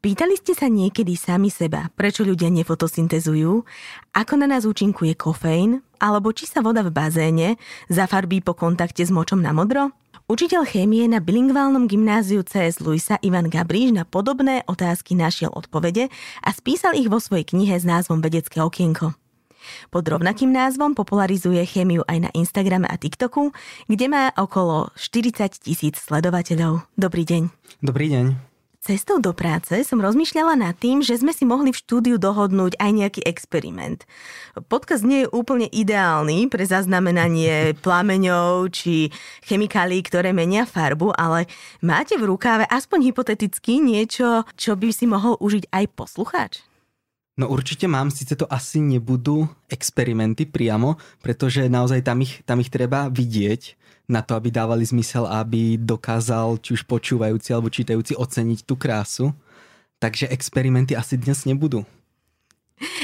Pýtali ste sa niekedy sami seba, prečo ľudia nefotosyntezujú, ako na nás účinkuje kofeín, alebo či sa voda v bazéne zafarbí po kontakte s močom na modro? Učiteľ chémie na bilingválnom gymnáziu CS Luisa Ivan Gabríš na podobné otázky našiel odpovede a spísal ich vo svojej knihe s názvom Vedecké okienko. Pod rovnakým názvom popularizuje chémiu aj na Instagrame a TikToku, kde má okolo 40 tisíc sledovateľov. Dobrý deň. Dobrý deň. Cestou do práce som rozmýšľala nad tým, že sme si mohli v štúdiu dohodnúť aj nejaký experiment. Podkaz nie je úplne ideálny pre zaznamenanie plameňov či chemikálií, ktoré menia farbu, ale máte v rukáve aspoň hypoteticky niečo, čo by si mohol užiť aj poslucháč? No určite mám, síce to asi nebudú experimenty priamo, pretože naozaj tam ich, tam ich treba vidieť, na to, aby dávali zmysel a aby dokázal či už počúvajúci alebo čítajúci oceniť tú krásu. Takže experimenty asi dnes nebudú.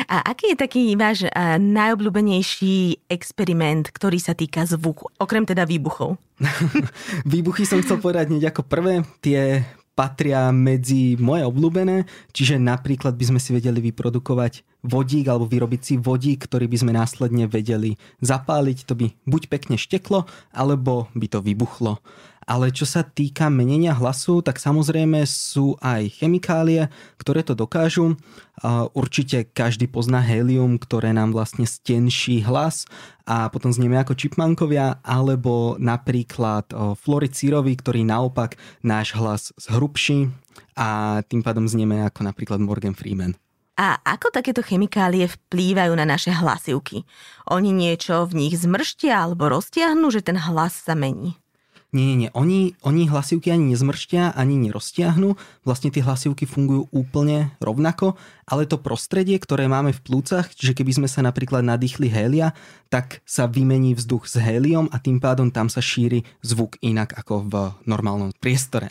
A aký je taký váš najobľúbenejší experiment, ktorý sa týka zvuku, okrem teda výbuchov? Výbuchy som chcel povedať hneď ako prvé. Tie patria medzi moje obľúbené, čiže napríklad by sme si vedeli vyprodukovať vodík alebo vyrobiť si vodík, ktorý by sme následne vedeli zapáliť, to by buď pekne šteklo, alebo by to vybuchlo. Ale čo sa týka menenia hlasu, tak samozrejme sú aj chemikálie, ktoré to dokážu. Určite každý pozná helium, ktoré nám vlastne stenší hlas a potom znieme ako čipmankovia, alebo napríklad fluoricírový, ktorý naopak náš hlas zhrubší a tým pádom znieme ako napríklad Morgan Freeman. A ako takéto chemikálie vplývajú na naše hlasivky? Oni niečo v nich zmrštia alebo roztiahnu, že ten hlas sa mení? Nie, nie, nie. Oni, oni hlasivky ani nezmrštia, ani neroztiahnu. Vlastne tie hlasivky fungujú úplne rovnako, ale to prostredie, ktoré máme v plúcach, čiže keby sme sa napríklad nadýchli hélia, tak sa vymení vzduch s héliom a tým pádom tam sa šíri zvuk inak ako v normálnom priestore.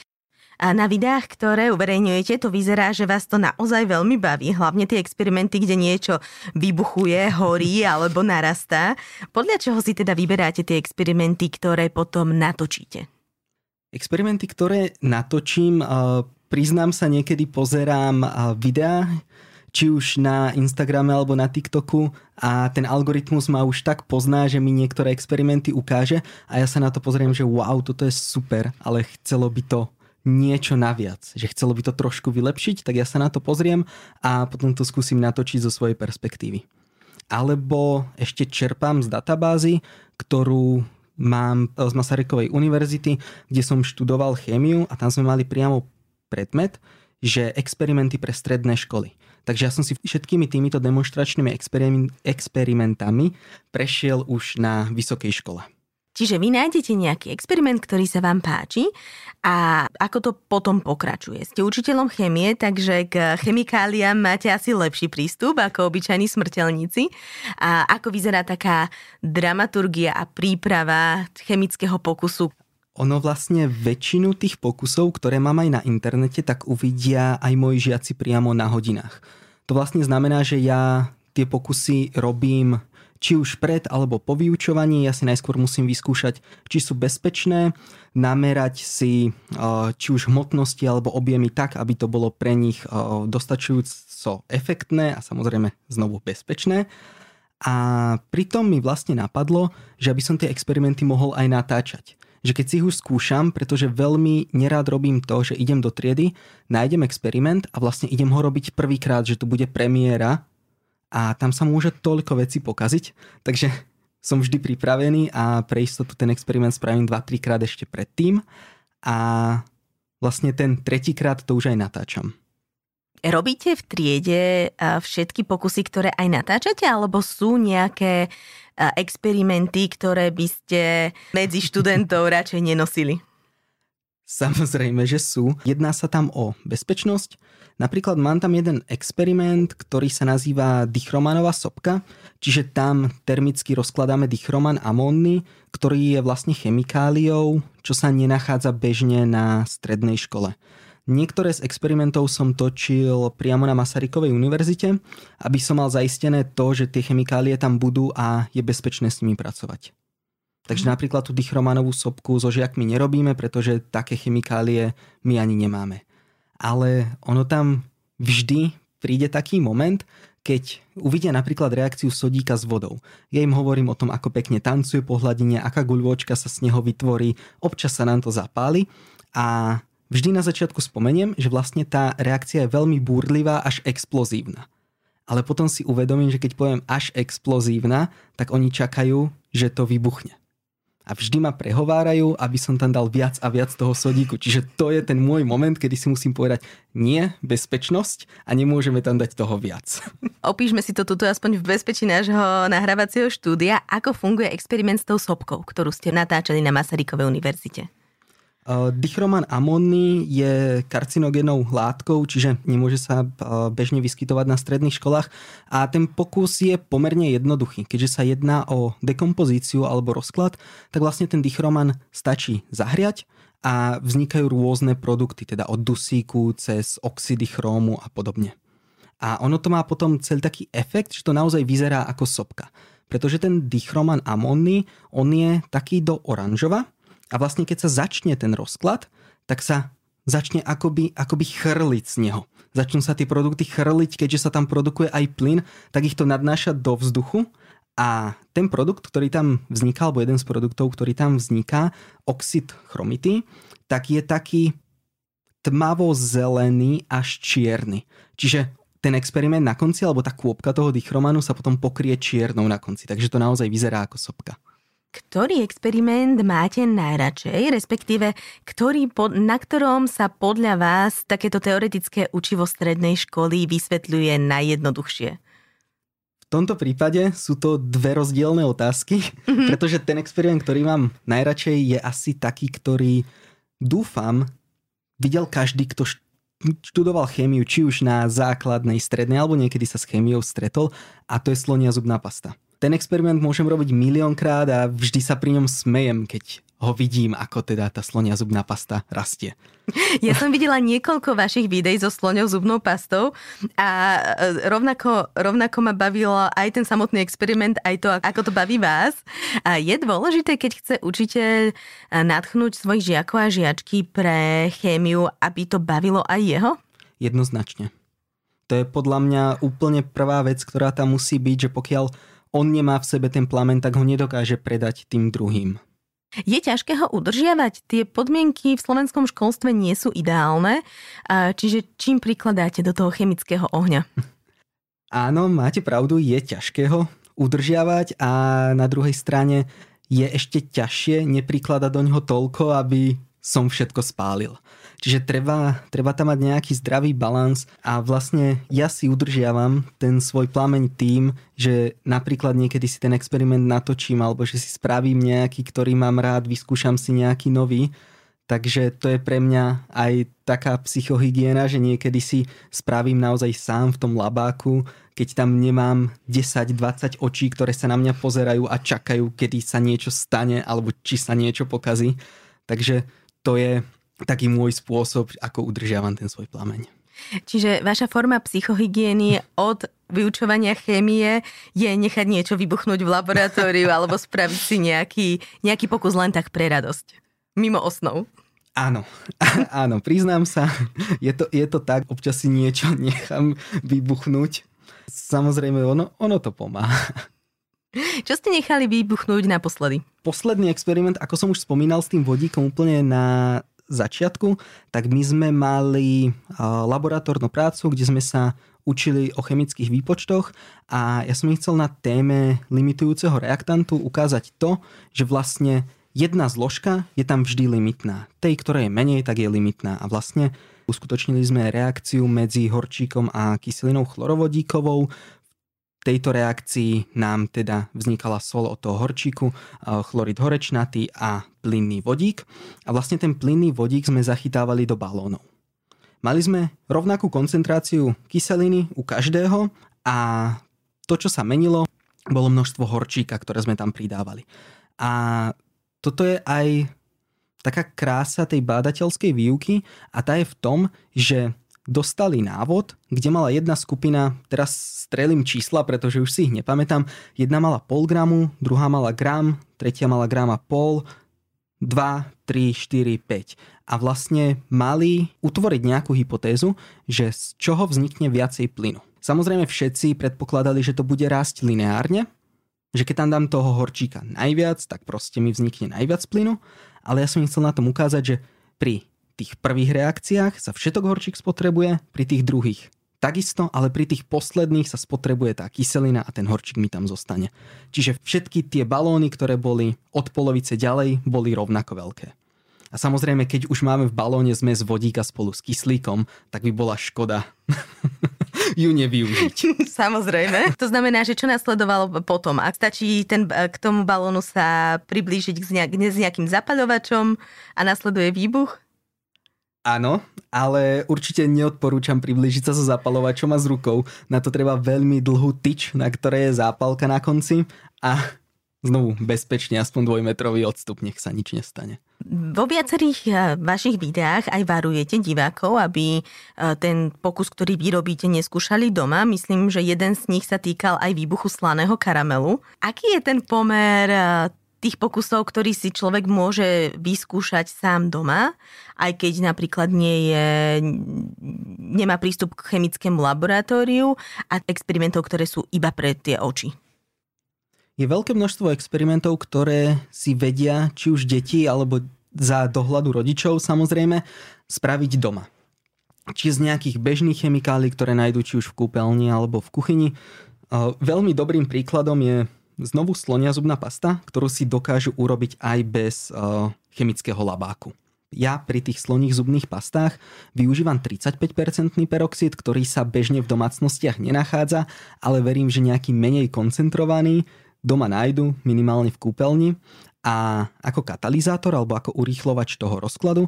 A na videách, ktoré uverejňujete, to vyzerá, že vás to naozaj veľmi baví. Hlavne tie experimenty, kde niečo vybuchuje, horí alebo narastá. Podľa čoho si teda vyberáte tie experimenty, ktoré potom natočíte? Experimenty, ktoré natočím, priznám sa, niekedy pozerám videá, či už na Instagrame alebo na TikToku a ten algoritmus ma už tak pozná, že mi niektoré experimenty ukáže a ja sa na to pozriem, že wow, toto je super, ale chcelo by to niečo naviac, že chcelo by to trošku vylepšiť, tak ja sa na to pozriem a potom to skúsim natočiť zo svojej perspektívy. Alebo ešte čerpám z databázy, ktorú mám z Masarykovej univerzity, kde som študoval chémiu a tam sme mali priamo predmet, že experimenty pre stredné školy. Takže ja som si všetkými týmito demonstračnými experimentami prešiel už na vysokej škole. Čiže vy nájdete nejaký experiment, ktorý sa vám páči a ako to potom pokračuje. Ste učiteľom chemie, takže k chemikáliám máte asi lepší prístup ako obyčajní smrteľníci. A ako vyzerá taká dramaturgia a príprava chemického pokusu? Ono vlastne väčšinu tých pokusov, ktoré mám aj na internete, tak uvidia aj moji žiaci priamo na hodinách. To vlastne znamená, že ja tie pokusy robím či už pred alebo po vyučovaní. Ja si najskôr musím vyskúšať, či sú bezpečné, namerať si či už hmotnosti alebo objemy tak, aby to bolo pre nich dostačujúco efektné a samozrejme znovu bezpečné. A pritom mi vlastne napadlo, že aby som tie experimenty mohol aj natáčať že keď si ich už skúšam, pretože veľmi nerád robím to, že idem do triedy, nájdem experiment a vlastne idem ho robiť prvýkrát, že tu bude premiéra a tam sa môže toľko vecí pokaziť, takže som vždy pripravený a pre istotu ten experiment spravím 2-3 krát ešte predtým a vlastne ten tretíkrát to už aj natáčam. Robíte v triede všetky pokusy, ktoré aj natáčate, alebo sú nejaké experimenty, ktoré by ste medzi študentov radšej nenosili? Samozrejme, že sú. Jedná sa tam o bezpečnosť. Napríklad mám tam jeden experiment, ktorý sa nazýva dichromanová sopka, čiže tam termicky rozkladáme dichroman amónny, ktorý je vlastne chemikáliou, čo sa nenachádza bežne na strednej škole. Niektoré z experimentov som točil priamo na Masarykovej univerzite, aby som mal zaistené to, že tie chemikálie tam budú a je bezpečné s nimi pracovať. Takže napríklad tú dichromanovú sopku so žiakmi nerobíme, pretože také chemikálie my ani nemáme. Ale ono tam vždy príde taký moment, keď uvidia napríklad reakciu sodíka s vodou. Ja im hovorím o tom, ako pekne tancuje po hladine, aká guľvočka sa z neho vytvorí, občas sa nám to zapáli a vždy na začiatku spomeniem, že vlastne tá reakcia je veľmi búrlivá až explozívna. Ale potom si uvedomím, že keď poviem až explozívna, tak oni čakajú, že to vybuchne a vždy ma prehovárajú, aby som tam dal viac a viac toho sodíku. Čiže to je ten môj moment, kedy si musím povedať nie, bezpečnosť a nemôžeme tam dať toho viac. Opíšme si to tuto aspoň v bezpečí nášho nahrávacieho štúdia. Ako funguje experiment s tou sopkou, ktorú ste natáčali na Masarykovej univerzite? Eh, dichroman amónny je karcinogénou látkou, čiže nemôže sa eh, bežne vyskytovať na stredných školách a ten pokus je pomerne jednoduchý. Keďže sa jedná o dekompozíciu alebo rozklad, tak vlastne ten dichroman stačí zahriať a vznikajú rôzne produkty, teda od dusíku cez oxidy chrómu a podobne. A ono to má potom celý taký efekt, že to naozaj vyzerá ako sopka. Pretože ten dichroman amónny, on je taký do oranžova, a vlastne keď sa začne ten rozklad, tak sa začne akoby, akoby chrliť z neho. Začnú sa tie produkty chrliť, keďže sa tam produkuje aj plyn, tak ich to nadnáša do vzduchu a ten produkt, ktorý tam vzniká, alebo jeden z produktov, ktorý tam vzniká, oxid chromity, tak je taký tmavo-zelený až čierny. Čiže ten experiment na konci, alebo tá kôpka toho dichromanu sa potom pokrie čiernou na konci. Takže to naozaj vyzerá ako sopka. Ktorý experiment máte najradšej, respektíve ktorý, na ktorom sa podľa vás takéto teoretické učivo strednej školy vysvetľuje najjednoduchšie? V tomto prípade sú to dve rozdielne otázky, mm-hmm. pretože ten experiment, ktorý mám najradšej, je asi taký, ktorý dúfam videl každý, kto študoval chémiu, či už na základnej, strednej, alebo niekedy sa s chémiou stretol, a to je slonia zubná pasta ten experiment môžem robiť miliónkrát a vždy sa pri ňom smejem, keď ho vidím, ako teda tá slonia zubná pasta rastie. Ja som videla niekoľko vašich videí so sloňou zubnou pastou a e, rovnako, rovnako ma bavilo aj ten samotný experiment, aj to, ako to baví vás. A je dôležité, keď chce učiteľ e, nadchnúť svojich žiakov a žiačky pre chémiu, aby to bavilo aj jeho? Jednoznačne. To je podľa mňa úplne prvá vec, ktorá tam musí byť, že pokiaľ on nemá v sebe ten plamen, tak ho nedokáže predať tým druhým. Je ťažké ho udržiavať? Tie podmienky v slovenskom školstve nie sú ideálne, čiže čím prikladáte do toho chemického ohňa? Áno, máte pravdu, je ťažké ho udržiavať a na druhej strane je ešte ťažšie neprikladať do neho toľko, aby som všetko spálil. Čiže treba, treba tam mať nejaký zdravý balans a vlastne ja si udržiavam ten svoj plameň tým, že napríklad niekedy si ten experiment natočím alebo že si spravím nejaký, ktorý mám rád, vyskúšam si nejaký nový. Takže to je pre mňa aj taká psychohygiena, že niekedy si spravím naozaj sám v tom labáku, keď tam nemám 10-20 očí, ktoré sa na mňa pozerajú a čakajú, kedy sa niečo stane alebo či sa niečo pokazí. Takže to je taký môj spôsob, ako udržiavam ten svoj plameň. Čiže vaša forma psychohygieny od vyučovania chémie je nechať niečo vybuchnúť v laboratóriu alebo spraviť si nejaký, nejaký pokus len tak pre radosť. Mimo osnov. Áno, áno, priznám sa, je to, je to tak, občas si niečo nechám vybuchnúť. Samozrejme, ono, ono to pomáha. Čo ste nechali vybuchnúť naposledy? Posledný experiment, ako som už spomínal s tým vodíkom úplne na začiatku, tak my sme mali laboratórnu prácu, kde sme sa učili o chemických výpočtoch a ja som ich chcel na téme limitujúceho reaktantu ukázať to, že vlastne jedna zložka je tam vždy limitná. Tej, ktorá je menej, tak je limitná. A vlastne uskutočnili sme reakciu medzi horčíkom a kyselinou chlorovodíkovou. Tejto reakcii nám teda vznikala sol od toho horčíku, chlorid horečnatý a plynný vodík. A vlastne ten plynný vodík sme zachytávali do balónov. Mali sme rovnakú koncentráciu kyseliny u každého a to, čo sa menilo, bolo množstvo horčíka, ktoré sme tam pridávali. A toto je aj taká krása tej bádateľskej výuky a tá je v tom, že dostali návod, kde mala jedna skupina, teraz strelím čísla, pretože už si ich nepamätám, jedna mala pol gramu, druhá mala gram, tretia mala gram a pol, 2, 3, 4, 5. A vlastne mali utvoriť nejakú hypotézu, že z čoho vznikne viacej plynu. Samozrejme všetci predpokladali, že to bude rásť lineárne, že keď tam dám toho horčíka najviac, tak proste mi vznikne najviac plynu, ale ja som im chcel na tom ukázať, že pri tých prvých reakciách sa všetok horčík spotrebuje, pri tých druhých takisto, ale pri tých posledných sa spotrebuje tá kyselina a ten horčík mi tam zostane. Čiže všetky tie balóny, ktoré boli od polovice ďalej, boli rovnako veľké. A samozrejme, keď už máme v balóne zmes vodíka spolu s kyslíkom, tak by bola škoda ju nevyužiť. Samozrejme. To znamená, že čo nasledovalo potom? Ak stačí ten, k tomu balónu sa priblížiť s nejakým zapaľovačom a nasleduje výbuch? Áno, ale určite neodporúčam priblížiť sa so zapalovačom a s rukou. Na to treba veľmi dlhú tyč, na ktorej je zápalka na konci a znovu bezpečne aspoň dvojmetrový odstup, nech sa nič nestane. Vo viacerých eh, vašich videách aj varujete divákov, aby eh, ten pokus, ktorý vy robíte, neskúšali doma. Myslím, že jeden z nich sa týkal aj výbuchu slaného karamelu. Aký je ten pomer eh, tých pokusov, ktorý si človek môže vyskúšať sám doma, aj keď napríklad nie je, nemá prístup k chemickému laboratóriu a experimentov, ktoré sú iba pre tie oči. Je veľké množstvo experimentov, ktoré si vedia, či už deti alebo za dohľadu rodičov samozrejme, spraviť doma. Či z nejakých bežných chemikálií, ktoré nájdú či už v kúpeľni alebo v kuchyni. Veľmi dobrým príkladom je znovu slonia zubná pasta, ktorú si dokážu urobiť aj bez uh, chemického labáku. Ja pri tých sloních zubných pastách využívam 35% peroxid, ktorý sa bežne v domácnostiach nenachádza, ale verím, že nejaký menej koncentrovaný doma nájdu, minimálne v kúpeľni. A ako katalizátor alebo ako urýchlovač toho rozkladu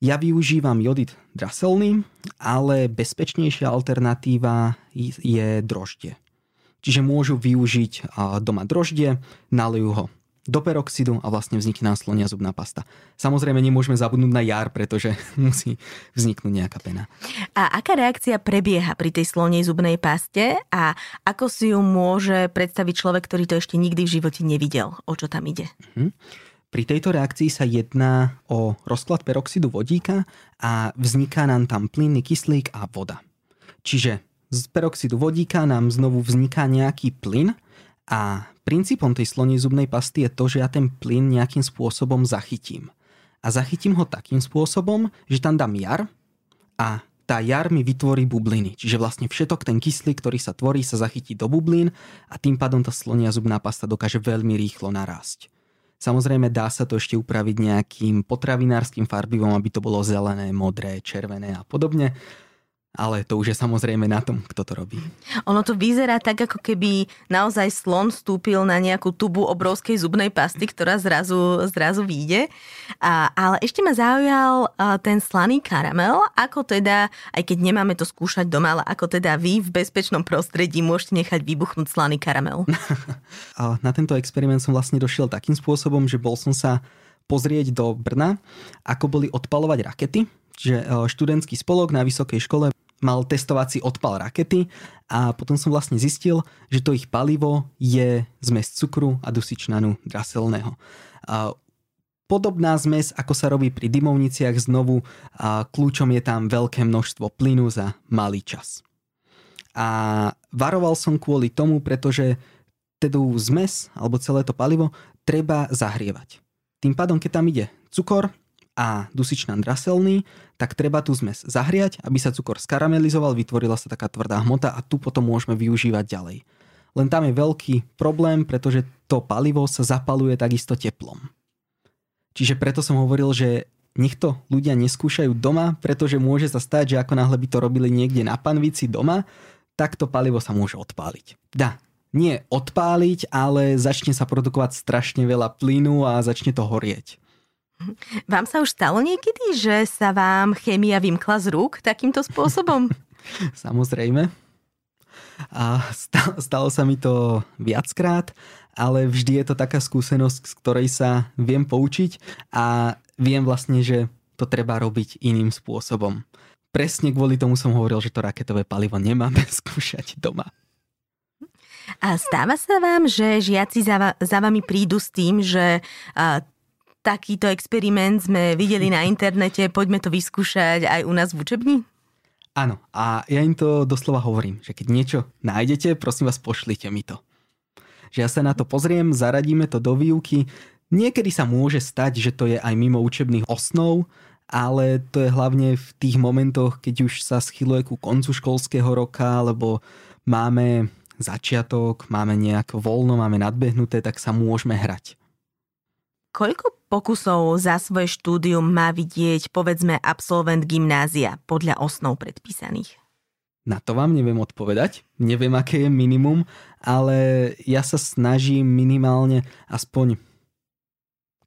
ja využívam jodid draselný, ale bezpečnejšia alternatíva je droždie. Čiže môžu využiť doma droždie, nalejú ho do peroxidu a vlastne vznikne nám slonia zubná pasta. Samozrejme nemôžeme zabudnúť na jar, pretože musí vzniknúť nejaká pena. A aká reakcia prebieha pri tej slonej zubnej paste a ako si ju môže predstaviť človek, ktorý to ešte nikdy v živote nevidel? O čo tam ide? Mhm. Pri tejto reakcii sa jedná o rozklad peroxidu vodíka a vzniká nám tam plynný kyslík a voda. Čiže z peroxidu vodíka nám znovu vzniká nejaký plyn a princípom tej slonej zubnej pasty je to, že ja ten plyn nejakým spôsobom zachytím. A zachytím ho takým spôsobom, že tam dám jar a tá jar mi vytvorí bubliny. Čiže vlastne všetok ten kyslík, ktorý sa tvorí, sa zachytí do bublín a tým pádom tá slonia zubná pasta dokáže veľmi rýchlo narásť. Samozrejme dá sa to ešte upraviť nejakým potravinárskym farbivom, aby to bolo zelené, modré, červené a podobne ale to už je samozrejme na tom, kto to robí. Ono to vyzerá tak, ako keby naozaj slon vstúpil na nejakú tubu obrovskej zubnej pasty, ktorá zrazu, zrazu vyjde. A, ale ešte ma zaujal ten slaný karamel, ako teda, aj keď nemáme to skúšať doma, ale ako teda vy v bezpečnom prostredí môžete nechať vybuchnúť slaný karamel. a na tento experiment som vlastne došiel takým spôsobom, že bol som sa pozrieť do Brna, ako boli odpalovať rakety, Čiže študentský spolok na vysokej škole mal testovací odpal rakety a potom som vlastne zistil, že to ich palivo je zmes cukru a dusičnanu draselného. Podobná zmes, ako sa robí pri dymovniciach znovu, a kľúčom je tam veľké množstvo plynu za malý čas. A varoval som kvôli tomu, pretože teda zmes alebo celé to palivo treba zahrievať. Tým pádom, keď tam ide cukor, a dusičnan draselný, tak treba tú zmes zahriať, aby sa cukor skaramelizoval, vytvorila sa taká tvrdá hmota a tu potom môžeme využívať ďalej. Len tam je veľký problém, pretože to palivo sa zapaluje takisto teplom. Čiže preto som hovoril, že nech to ľudia neskúšajú doma, pretože môže sa stať, že ako náhle by to robili niekde na panvici doma, tak to palivo sa môže odpáliť. Dá, nie odpáliť, ale začne sa produkovať strašne veľa plynu a začne to horieť. Vám sa už stalo niekedy, že sa vám chémia vymkla z rúk takýmto spôsobom? Samozrejme. A stalo sa mi to viackrát, ale vždy je to taká skúsenosť, z ktorej sa viem poučiť a viem vlastne, že to treba robiť iným spôsobom. Presne kvôli tomu som hovoril, že to raketové palivo nemáme skúšať doma. A stáva sa vám, že žiaci za, va- za vami prídu s tým, že a, takýto experiment sme videli na internete, poďme to vyskúšať aj u nás v učebni? Áno, a ja im to doslova hovorím, že keď niečo nájdete, prosím vás, pošlite mi to. Že ja sa na to pozriem, zaradíme to do výuky. Niekedy sa môže stať, že to je aj mimo učebných osnov, ale to je hlavne v tých momentoch, keď už sa schyluje ku koncu školského roka, alebo máme začiatok, máme nejak voľno, máme nadbehnuté, tak sa môžeme hrať. Koľko pokusov za svoje štúdium má vidieť, povedzme, absolvent gymnázia podľa osnov predpísaných? Na to vám neviem odpovedať. Neviem, aké je minimum, ale ja sa snažím minimálne aspoň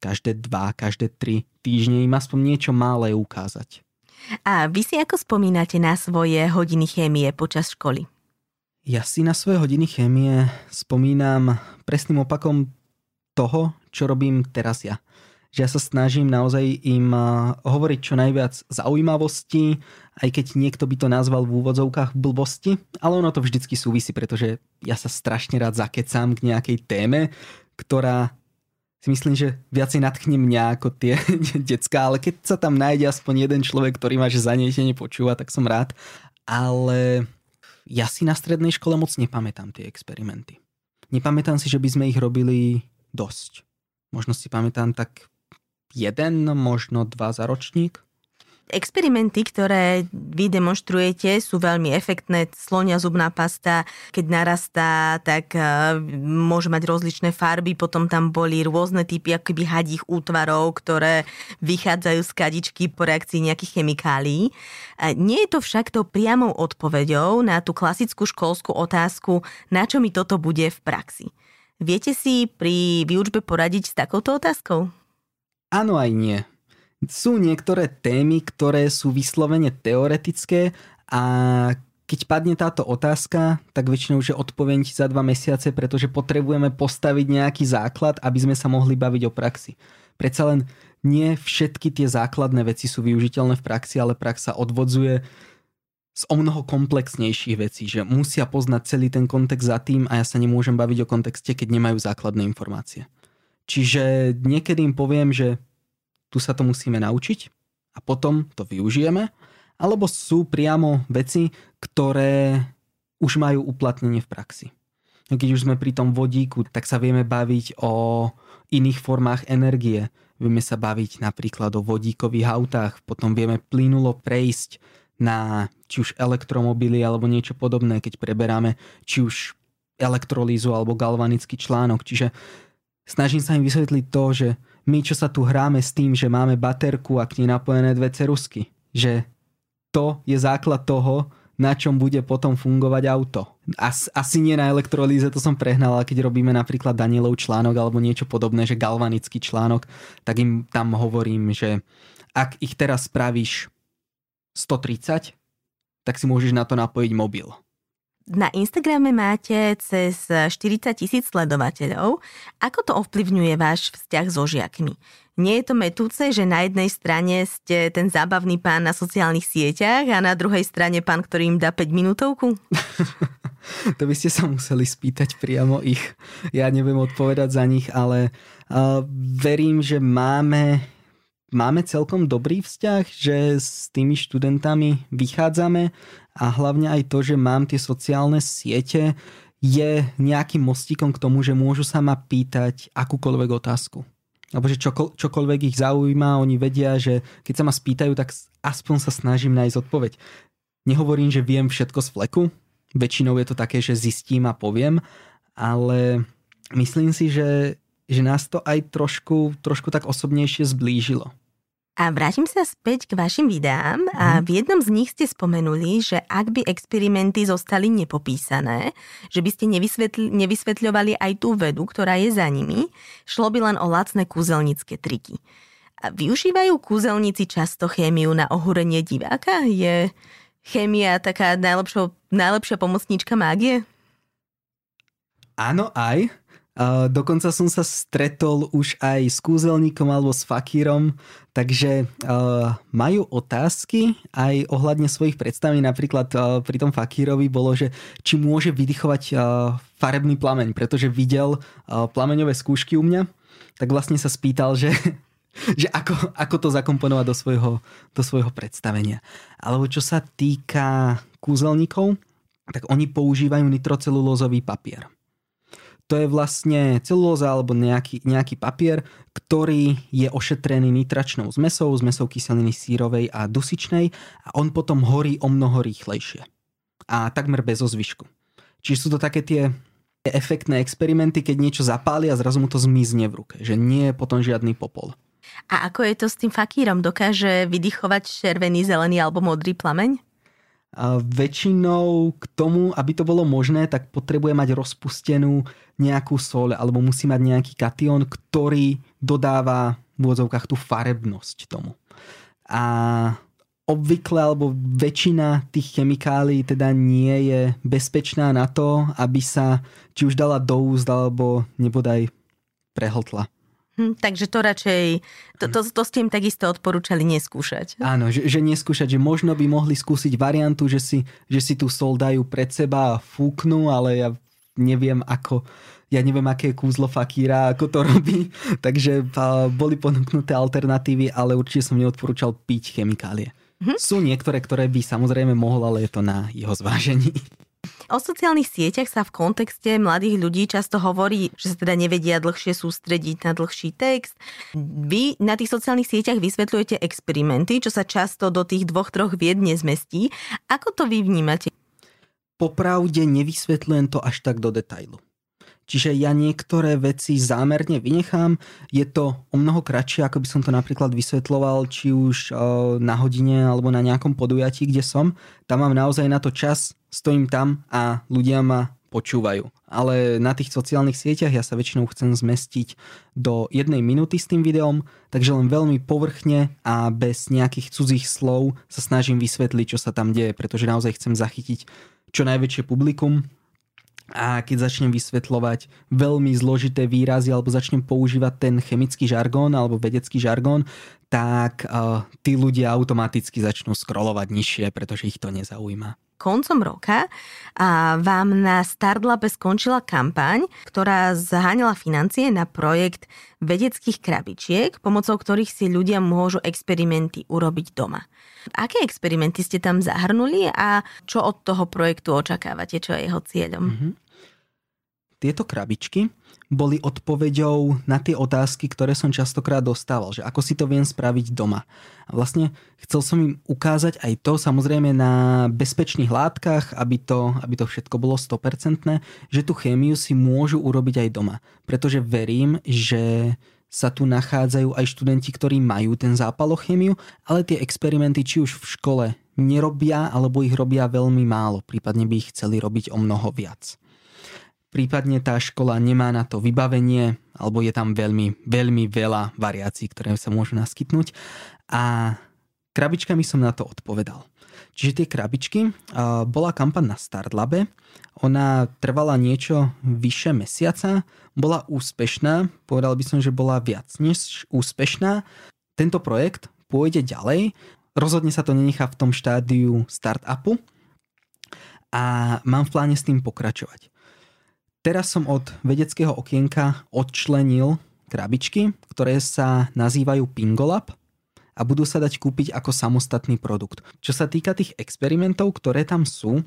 každé dva, každé tri týždne im aspoň niečo malé ukázať. A vy si ako spomínate na svoje hodiny chémie počas školy? Ja si na svoje hodiny chémie spomínam presným opakom toho, čo robím teraz ja. Že ja sa snažím naozaj im hovoriť čo najviac zaujímavosti, aj keď niekto by to nazval v úvodzovkách blbosti, ale ono to vždycky súvisí, pretože ja sa strašne rád zakecám k nejakej téme, ktorá si myslím, že viacej nadchne mňa ako tie decka, ale keď sa tam nájde aspoň jeden človek, ktorý ma že zanietenie počúva, tak som rád. Ale ja si na strednej škole moc nepamätám tie experimenty. Nepamätám si, že by sme ich robili dosť. Možno si pamätám tak jeden, možno dva za ročník. Experimenty, ktoré vy demonstrujete, sú veľmi efektné. Slonia zubná pasta, keď narastá, tak e, môže mať rozličné farby. Potom tam boli rôzne typy akoby hadích útvarov, ktoré vychádzajú z kadičky po reakcii nejakých chemikálií. Nie je to však to priamou odpoveďou na tú klasickú školskú otázku, na čo mi toto bude v praxi. Viete si pri výučbe poradiť s takouto otázkou? Áno aj nie sú niektoré témy, ktoré sú vyslovene teoretické a keď padne táto otázka, tak väčšinou už je odpoveď za dva mesiace, pretože potrebujeme postaviť nejaký základ, aby sme sa mohli baviť o praxi. Predsa len nie všetky tie základné veci sú využiteľné v praxi, ale prax sa odvodzuje z o mnoho komplexnejších vecí, že musia poznať celý ten kontext za tým a ja sa nemôžem baviť o kontexte, keď nemajú základné informácie. Čiže niekedy im poviem, že tu sa to musíme naučiť a potom to využijeme, alebo sú priamo veci, ktoré už majú uplatnenie v praxi. Keď už sme pri tom vodíku, tak sa vieme baviť o iných formách energie. Vieme sa baviť napríklad o vodíkových autách, potom vieme plynulo prejsť na či už elektromobily alebo niečo podobné, keď preberáme či už elektrolízu alebo galvanický článok. Čiže snažím sa im vysvetliť to, že my, čo sa tu hráme s tým, že máme baterku a k nej napojené dve cerusky, že to je základ toho, na čom bude potom fungovať auto. As, asi nie na elektrolíze, to som prehnal, ale keď robíme napríklad Danielov článok alebo niečo podobné, že galvanický článok, tak im tam hovorím, že ak ich teraz spravíš 130, tak si môžeš na to napojiť mobil. Na Instagrame máte cez 40 tisíc sledovateľov. Ako to ovplyvňuje váš vzťah so žiakmi? Nie je to metúce, že na jednej strane ste ten zábavný pán na sociálnych sieťach a na druhej strane pán, ktorý im dá 5 minútovku? to by ste sa museli spýtať priamo ich. Ja neviem odpovedať za nich, ale uh, verím, že máme máme celkom dobrý vzťah, že s tými študentami vychádzame a hlavne aj to, že mám tie sociálne siete, je nejakým mostíkom k tomu, že môžu sa ma pýtať akúkoľvek otázku. Alebo že čoko, čokoľvek ich zaujíma, oni vedia, že keď sa ma spýtajú, tak aspoň sa snažím nájsť odpoveď. Nehovorím, že viem všetko z fleku, väčšinou je to také, že zistím a poviem, ale myslím si, že, že nás to aj trošku, trošku tak osobnejšie zblížilo A vrátim sa späť k vašim videám a v jednom z nich ste spomenuli, že ak by experimenty zostali nepopísané, že by ste nevysvetli, nevysvetľovali aj tú vedu, ktorá je za nimi, šlo by len o lacné kúzelnícke triky. A využívajú kúzelníci často chémiu na ohúrenie diváka? Je chémia taká najlepšia pomocníčka mágie? Áno, aj. Dokonca som sa stretol už aj s kúzelníkom alebo s fakírom, takže uh, majú otázky aj ohľadne svojich predstaví. Napríklad uh, pri tom fakírovi bolo, že či môže vydychovať uh, farebný plameň, pretože videl uh, plameňové skúšky u mňa, tak vlastne sa spýtal, že že ako, ako to zakomponovať do svojho, do svojho predstavenia. Alebo čo sa týka kúzelníkov, tak oni používajú nitrocelulózový papier to je vlastne celulóza alebo nejaký, nejaký papier, ktorý je ošetrený nitračnou zmesou, zmesou kyseliny sírovej a dusičnej a on potom horí o mnoho rýchlejšie. A takmer bez ozvyšku. Čiže sú to také tie efektné experimenty, keď niečo zapáli a zrazu mu to zmizne v ruke. Že nie je potom žiadny popol. A ako je to s tým fakírom? Dokáže vydychovať červený, zelený alebo modrý plameň? A väčšinou k tomu, aby to bolo možné, tak potrebuje mať rozpustenú nejakú soľ alebo musí mať nejaký kation, ktorý dodáva v úvodzovkách tú farebnosť tomu. A obvykle alebo väčšina tých chemikálií teda nie je bezpečná na to, aby sa či už dala do úst alebo nebodaj prehltla. Hm, takže to radšej, to, to, to ste im takisto odporúčali neskúšať. Áno, že, že neskúšať, že možno by mohli skúsiť variantu, že si, že si tú sol dajú pred seba a fúknú, ale ja neviem ako, ja neviem aké je kúzlo fakíra, ako to robí, takže boli ponúknuté alternatívy, ale určite som neodporúčal piť chemikálie. Hm? Sú niektoré, ktoré by samozrejme mohol, ale je to na jeho zvážení. O sociálnych sieťach sa v kontexte mladých ľudí často hovorí, že sa teda nevedia dlhšie sústrediť na dlhší text. Vy na tých sociálnych sieťach vysvetľujete experimenty, čo sa často do tých dvoch, troch vied nezmestí. Ako to vy vnímate? Popravde nevysvetľujem to až tak do detailu. Čiže ja niektoré veci zámerne vynechám. Je to o mnoho kratšie, ako by som to napríklad vysvetloval, či už na hodine alebo na nejakom podujatí, kde som. Tam mám naozaj na to čas, stojím tam a ľudia ma počúvajú. Ale na tých sociálnych sieťach ja sa väčšinou chcem zmestiť do jednej minúty s tým videom, takže len veľmi povrchne a bez nejakých cudzích slov sa snažím vysvetliť, čo sa tam deje, pretože naozaj chcem zachytiť čo najväčšie publikum a keď začnem vysvetľovať veľmi zložité výrazy alebo začnem používať ten chemický žargón alebo vedecký žargón, tak uh, tí ľudia automaticky začnú scrollovať nižšie, pretože ich to nezaujíma koncom roka a vám na Startlabe skončila kampaň, ktorá zháňala financie na projekt vedeckých krabičiek, pomocou ktorých si ľudia môžu experimenty urobiť doma. Aké experimenty ste tam zahrnuli a čo od toho projektu očakávate, čo je jeho cieľom? Mm-hmm tieto krabičky boli odpoveďou na tie otázky, ktoré som častokrát dostával, že ako si to viem spraviť doma. A vlastne chcel som im ukázať aj to, samozrejme na bezpečných látkach, aby to, aby to všetko bolo 100%, že tú chémiu si môžu urobiť aj doma. Pretože verím, že sa tu nachádzajú aj študenti, ktorí majú ten zápal o chémiu, ale tie experimenty či už v škole nerobia, alebo ich robia veľmi málo, prípadne by ich chceli robiť o mnoho viac prípadne tá škola nemá na to vybavenie, alebo je tam veľmi, veľmi veľa variácií, ktoré sa môžu naskytnúť. A krabičkami som na to odpovedal. Čiže tie krabičky, bola kampaň na Startlabe, ona trvala niečo vyše mesiaca, bola úspešná, povedal by som, že bola viac než úspešná. Tento projekt pôjde ďalej, rozhodne sa to nenechá v tom štádiu startupu a mám v pláne s tým pokračovať. Teraz som od vedeckého okienka odčlenil krabičky, ktoré sa nazývajú Pingolab a budú sa dať kúpiť ako samostatný produkt. Čo sa týka tých experimentov, ktoré tam sú,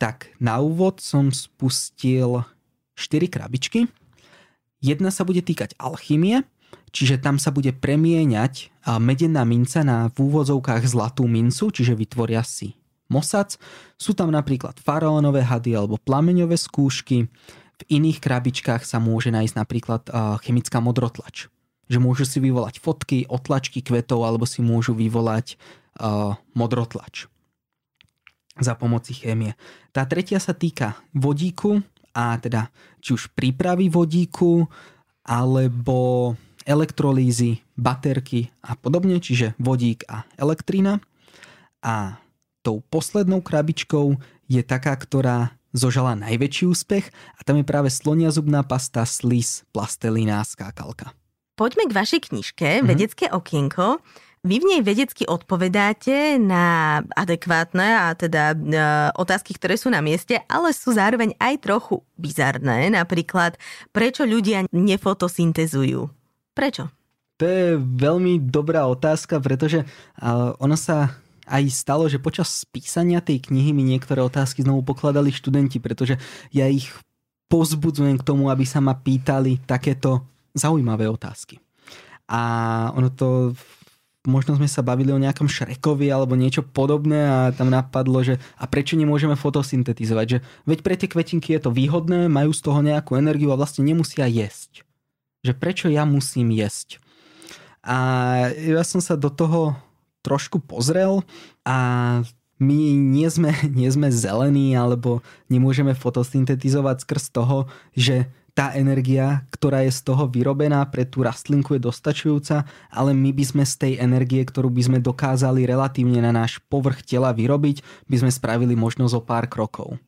tak na úvod som spustil 4 krabičky. Jedna sa bude týkať alchymie, čiže tam sa bude premieňať medená minca na v úvodzovkách zlatú mincu, čiže vytvoria si mosac. Sú tam napríklad faraónové hady alebo plameňové skúšky, v iných krabičkách sa môže nájsť napríklad chemická modrotlač. Že môžu si vyvolať fotky, otlačky kvetov alebo si môžu vyvolať modrotlač za pomoci chémie. Tá tretia sa týka vodíku a teda či už prípravy vodíku alebo elektrolízy, baterky a podobne, čiže vodík a elektrina. A tou poslednou krabičkou je taká, ktorá zožala najväčší úspech a tam je práve slonia zubná pasta Slis plastelína skákalka. Poďme k vašej knižke mm-hmm. Vedecké okienko. Vy v nej vedecky odpovedáte na adekvátne a teda e, otázky, ktoré sú na mieste, ale sú zároveň aj trochu bizarné. Napríklad, prečo ľudia nefotosyntezujú? Prečo? To je veľmi dobrá otázka, pretože uh, ono sa aj stalo, že počas písania tej knihy mi niektoré otázky znovu pokladali študenti, pretože ja ich pozbudzujem k tomu, aby sa ma pýtali takéto zaujímavé otázky. A ono to možno sme sa bavili o nejakom Šrekovi alebo niečo podobné a tam napadlo, že a prečo nemôžeme fotosyntetizovať, že veď pre tie kvetinky je to výhodné, majú z toho nejakú energiu a vlastne nemusia jesť. Že prečo ja musím jesť? A ja som sa do toho trošku pozrel a my nie sme, nie sme zelení alebo nemôžeme fotosyntetizovať skrz toho, že tá energia, ktorá je z toho vyrobená pre tú rastlinku je dostačujúca, ale my by sme z tej energie, ktorú by sme dokázali relatívne na náš povrch tela vyrobiť, by sme spravili možno zo pár krokov.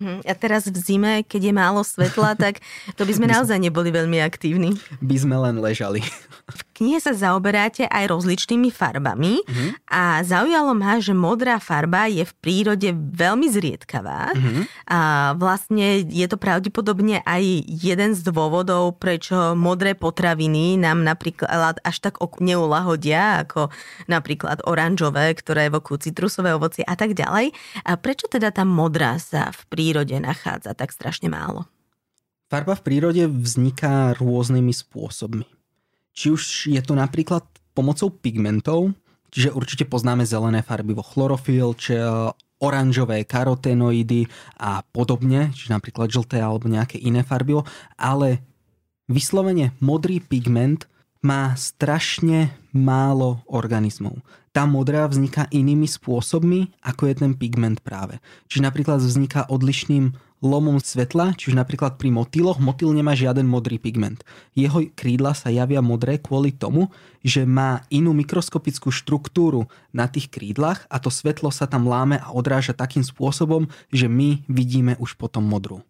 Hm, a teraz v zime, keď je málo svetla, tak to by sme naozaj neboli veľmi aktívni. By sme len ležali. V knihe sa zaoberáte aj rozličnými farbami uh-huh. a zaujalo ma, že modrá farba je v prírode veľmi zriedkavá. Uh-huh. A vlastne je to pravdepodobne aj jeden z dôvodov, prečo modré potraviny nám napríklad až tak neulahodia, ako napríklad oranžové, ktoré evokú citrusové ovocie a tak ďalej. A prečo teda tá modrá sa v prírode nachádza tak strašne málo? Farba v prírode vzniká rôznymi spôsobmi. Či už je to napríklad pomocou pigmentov, čiže určite poznáme zelené farby vo chlorofil, či oranžové karotenoidy a podobne, čiže napríklad žlté alebo nejaké iné farbivo, ale vyslovene modrý pigment má strašne málo organizmov. Tá modrá vzniká inými spôsobmi, ako je ten pigment práve. Čiže napríklad vzniká odlišným lomom svetla, čiže napríklad pri motýloch, motýl nemá žiaden modrý pigment. Jeho krídla sa javia modré kvôli tomu, že má inú mikroskopickú štruktúru na tých krídlach a to svetlo sa tam láme a odráža takým spôsobom, že my vidíme už potom modrú.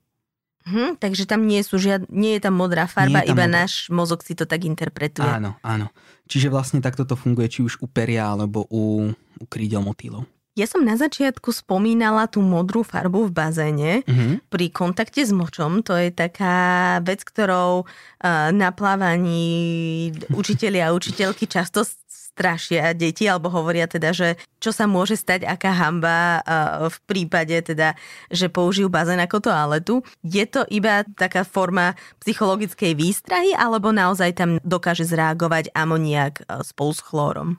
Hm, takže tam nie, sú žiad... nie je tam modrá farba, tam iba modrá. náš mozog si to tak interpretuje. Áno, áno. Čiže vlastne takto to funguje či už u peria alebo u, u krídel motýlov. Ja som na začiatku spomínala tú modrú farbu v bazéne mm-hmm. pri kontakte s močom. To je taká vec, ktorou uh, na plávaní učitelia a učiteľky často strašia deti, alebo hovoria teda, že čo sa môže stať, aká hamba uh, v prípade teda, že použijú bazén ako toaletu. Je to iba taká forma psychologickej výstrahy, alebo naozaj tam dokáže zreagovať amoniak uh, spolu s chlórom?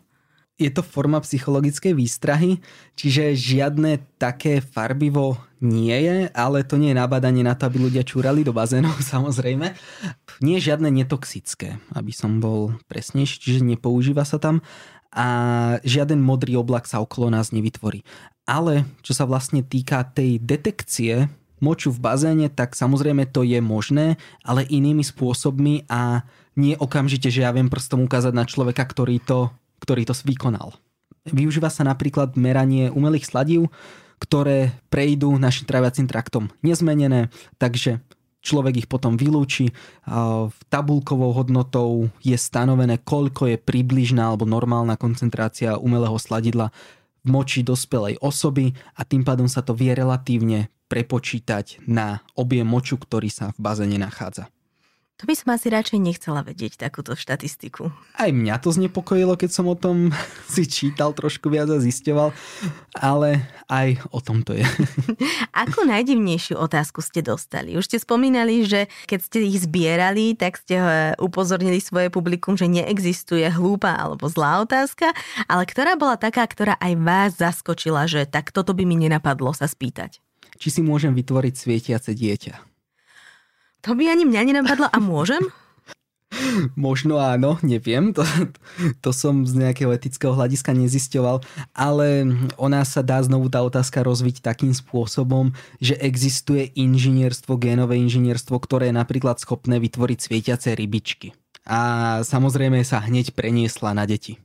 Je to forma psychologickej výstrahy, čiže žiadne také farbivo nie je, ale to nie je nabádanie na to, aby ľudia čúrali do bazénov, samozrejme. Nie je žiadne netoxické, aby som bol presnejší, čiže nepoužíva sa tam a žiaden modrý oblak sa okolo nás nevytvorí. Ale čo sa vlastne týka tej detekcie moču v bazéne, tak samozrejme to je možné, ale inými spôsobmi a nie okamžite, že ja viem prstom ukázať na človeka, ktorý to ktorý to vykonal. Využíva sa napríklad meranie umelých sladív, ktoré prejdú našim traviacím traktom nezmenené, takže človek ich potom vylúči. Tabulkovou hodnotou je stanovené, koľko je približná alebo normálna koncentrácia umelého sladidla v moči dospelej osoby a tým pádom sa to vie relatívne prepočítať na objem moču, ktorý sa v bazéne nachádza. To by som asi radšej nechcela vedieť takúto štatistiku. Aj mňa to znepokojilo, keď som o tom si čítal trošku viac a zisťoval, ale aj o tom to je. Ako najdivnejšiu otázku ste dostali? Už ste spomínali, že keď ste ich zbierali, tak ste eh, upozornili svoje publikum, že neexistuje hlúpa alebo zlá otázka, ale ktorá bola taká, ktorá aj vás zaskočila, že tak toto by mi nenapadlo sa spýtať? Či si môžem vytvoriť svietiace dieťa? To by ani mňa nenapadlo a môžem? Možno áno, neviem, to, to som z nejakého etického hľadiska nezisťoval, ale ona sa dá znovu tá otázka rozviť takým spôsobom, že existuje inžinierstvo, génové inžinierstvo, ktoré je napríklad schopné vytvoriť svietiace rybičky. A samozrejme sa hneď preniesla na deti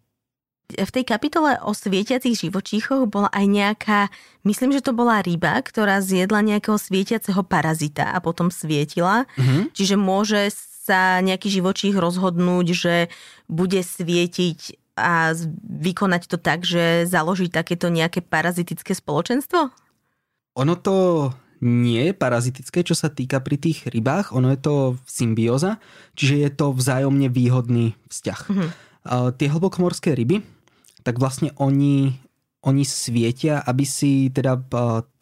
v tej kapitole o svietiacich živočíchoch bola aj nejaká, myslím, že to bola ryba, ktorá zjedla nejakého svietiaceho parazita a potom svietila. Mm-hmm. Čiže môže sa nejaký živočích rozhodnúť, že bude svietiť a vykonať to tak, že založiť takéto nejaké parazitické spoločenstvo? Ono to nie je parazitické, čo sa týka pri tých rybách. Ono je to symbióza, čiže je to vzájomne výhodný vzťah. Mm-hmm. Uh, tie hlbokomorské ryby, tak vlastne oni, oni svietia, aby si teda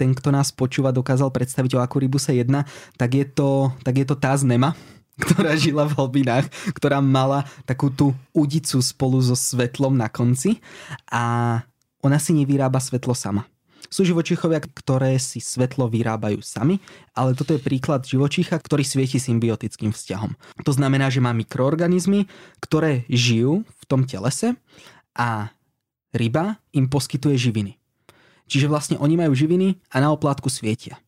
ten, kto nás počúva, dokázal predstaviť, o akú rybu sa jedná, tak je to, tak je to tá znema, ktorá žila v hlbinách, ktorá mala takú tú udicu spolu so svetlom na konci a ona si nevyrába svetlo sama. Sú živočíchovia, ktoré si svetlo vyrábajú sami, ale toto je príklad živočícha, ktorý svieti symbiotickým vzťahom. To znamená, že má mikroorganizmy, ktoré žijú v tom telese a ryba im poskytuje živiny. Čiže vlastne oni majú živiny a na oplátku svietia.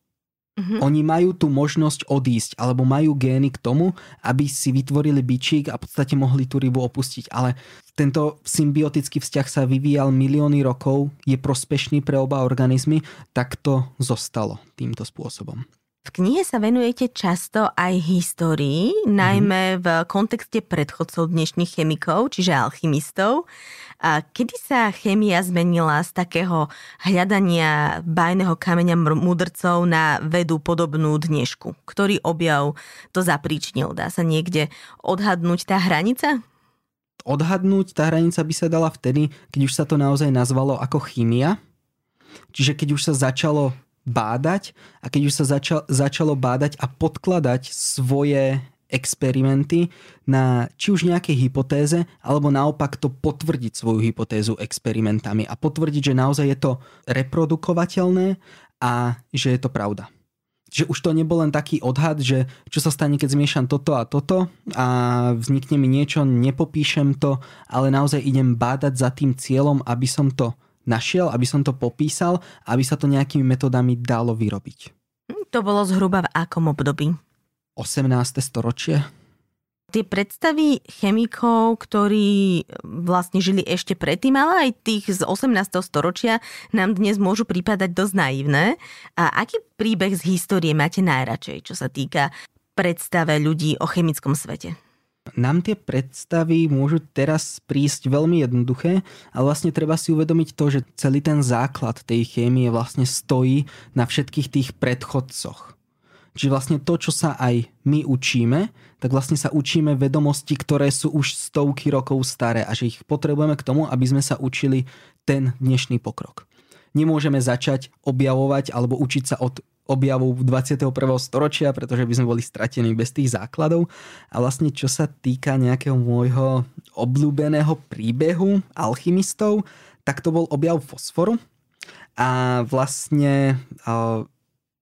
Mm-hmm. Oni majú tú možnosť odísť, alebo majú gény k tomu, aby si vytvorili bičík a v podstate mohli tú rybu opustiť. Ale tento symbiotický vzťah sa vyvíjal milióny rokov, je prospešný pre oba organizmy, tak to zostalo týmto spôsobom. V knihe sa venujete často aj histórii, najmä v kontexte predchodcov dnešných chemikov, čiže alchymistov. A kedy sa chémia zmenila z takého hľadania bajného kameňa mudrcov na vedu podobnú dnešku? Ktorý objav to zapríčnil? Dá sa niekde odhadnúť tá hranica? Odhadnúť tá hranica by sa dala vtedy, keď už sa to naozaj nazvalo ako chýmia. Čiže keď už sa začalo bádať a keď už sa začal, začalo bádať a podkladať svoje experimenty na či už nejakej hypotéze, alebo naopak to potvrdiť svoju hypotézu experimentami a potvrdiť, že naozaj je to reprodukovateľné a že je to pravda. Že už to nebol len taký odhad, že čo sa stane, keď zmiešam toto a toto a vznikne mi niečo, nepopíšem to, ale naozaj idem bádať za tým cieľom, aby som to našiel, aby som to popísal, aby sa to nejakými metodami dalo vyrobiť. To bolo zhruba v akom období? 18. storočie. Tie predstavy chemikov, ktorí vlastne žili ešte predtým, ale aj tých z 18. storočia nám dnes môžu prípadať dosť naivné. A aký príbeh z histórie máte najradšej, čo sa týka predstave ľudí o chemickom svete? Nám tie predstavy môžu teraz prísť veľmi jednoduché, ale vlastne treba si uvedomiť to, že celý ten základ tej chémie vlastne stojí na všetkých tých predchodcoch. Čiže vlastne to, čo sa aj my učíme, tak vlastne sa učíme vedomosti, ktoré sú už stovky rokov staré a že ich potrebujeme k tomu, aby sme sa učili ten dnešný pokrok. Nemôžeme začať objavovať alebo učiť sa od objavu 21. storočia, pretože by sme boli stratení bez tých základov. A vlastne čo sa týka nejakého môjho obľúbeného príbehu alchymistov, tak to bol objav fosforu. A vlastne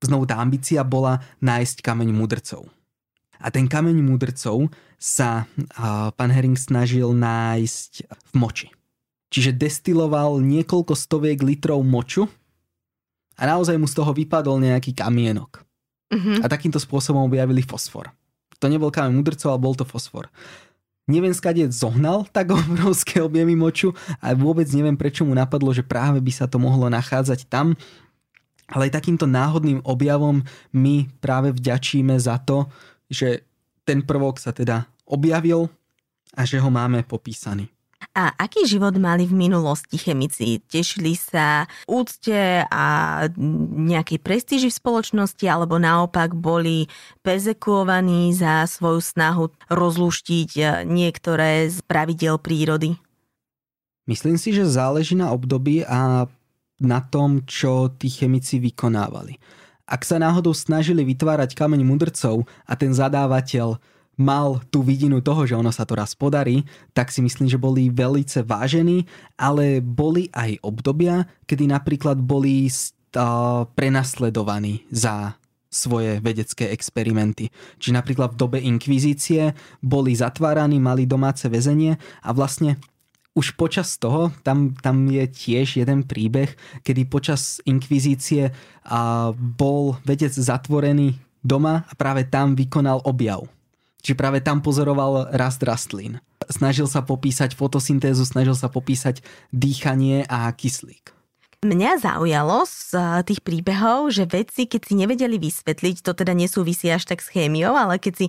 znovu tá ambícia bola nájsť kameň mudrcov. A ten kameň mudrcov sa pán Herring snažil nájsť v moči. Čiže destiloval niekoľko stoviek litrov moču a naozaj mu z toho vypadol nejaký kamienok. Uh-huh. A takýmto spôsobom objavili fosfor. To nebol kameň mudrcov, ale bol to fosfor. Neviem, skade zohnal tak obrovské objemy moču a vôbec neviem, prečo mu napadlo, že práve by sa to mohlo nachádzať tam. Ale aj takýmto náhodným objavom my práve vďačíme za to, že ten prvok sa teda objavil a že ho máme popísaný. A aký život mali v minulosti chemici? Tešili sa úcte a nejakej prestíži v spoločnosti, alebo naopak boli perzekuovaní za svoju snahu rozluštiť e, niektoré z pravidel prírody? Myslím si, že záleží na období a na tom, čo tí chemici vykonávali. Ak sa náhodou snažili vytvárať kameň mudrcov a ten zadávateľ mal tú vidinu toho, že ono sa to raz podarí, tak si myslím, že boli velice vážení, ale boli aj obdobia, kedy napríklad boli prenasledovaní za svoje vedecké experimenty. Čiže napríklad v dobe inkvizície boli zatváraní, mali domáce väzenie a vlastne už počas toho, tam, tam je tiež jeden príbeh, kedy počas inkvizície a, bol vedec zatvorený doma a práve tam vykonal objav. Čiže práve tam pozoroval rast rastlín. Snažil sa popísať fotosyntézu, snažil sa popísať dýchanie a kyslík. Mňa zaujalo z eh, tých príbehov, že vedci, keď si nevedeli vysvetliť, to teda nesúvisí až tak s chémiou, ale keď si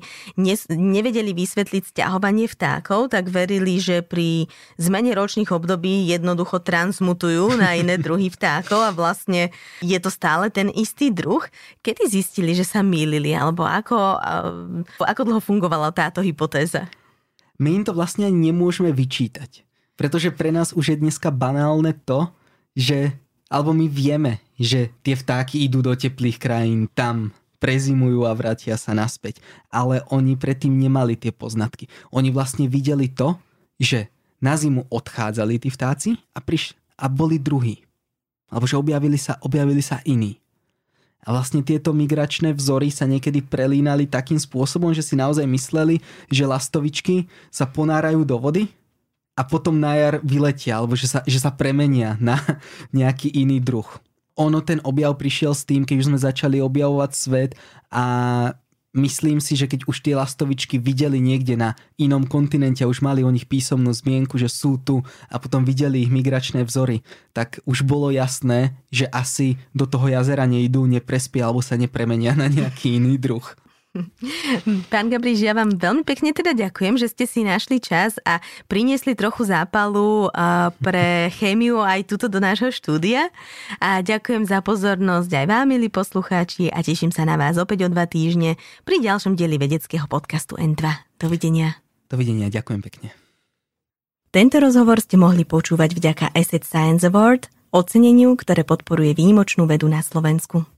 nevedeli vysvetliť stiahovanie vtákov, tak verili, že pri zmene ročných období jednoducho transmutujú na iné druhy vtákov a vlastne je to stále ten istý druh. Kedy zistili, že sa mýlili, alebo ako, eh, ako dlho fungovala táto hypotéza? My im to vlastne nemôžeme vyčítať. Pretože pre nás už je dneska banálne to, že alebo my vieme, že tie vtáky idú do teplých krajín, tam prezimujú a vrátia sa naspäť. Ale oni predtým nemali tie poznatky. Oni vlastne videli to, že na zimu odchádzali tí vtáci a, priš- a boli druhí. Alebo že objavili sa, objavili sa iní. A vlastne tieto migračné vzory sa niekedy prelínali takým spôsobom, že si naozaj mysleli, že lastovičky sa ponárajú do vody a potom na jar vyletia, alebo že sa, že sa premenia na nejaký iný druh. Ono ten objav prišiel s tým, keď už sme začali objavovať svet a myslím si, že keď už tie lastovičky videli niekde na inom kontinente a už mali o nich písomnú zmienku, že sú tu a potom videli ich migračné vzory, tak už bolo jasné, že asi do toho jazera nejdú, neprespia alebo sa nepremenia na nejaký iný druh. Pán Gabriš, ja vám veľmi pekne teda ďakujem, že ste si našli čas a priniesli trochu zápalu pre chémiu aj tuto do nášho štúdia. A ďakujem za pozornosť aj vám, milí poslucháči, a teším sa na vás opäť o dva týždne pri ďalšom dieli vedeckého podcastu N2. Dovidenia. Dovidenia, ďakujem pekne. Tento rozhovor ste mohli počúvať vďaka Asset Science Award, oceneniu, ktoré podporuje výnimočnú vedu na Slovensku.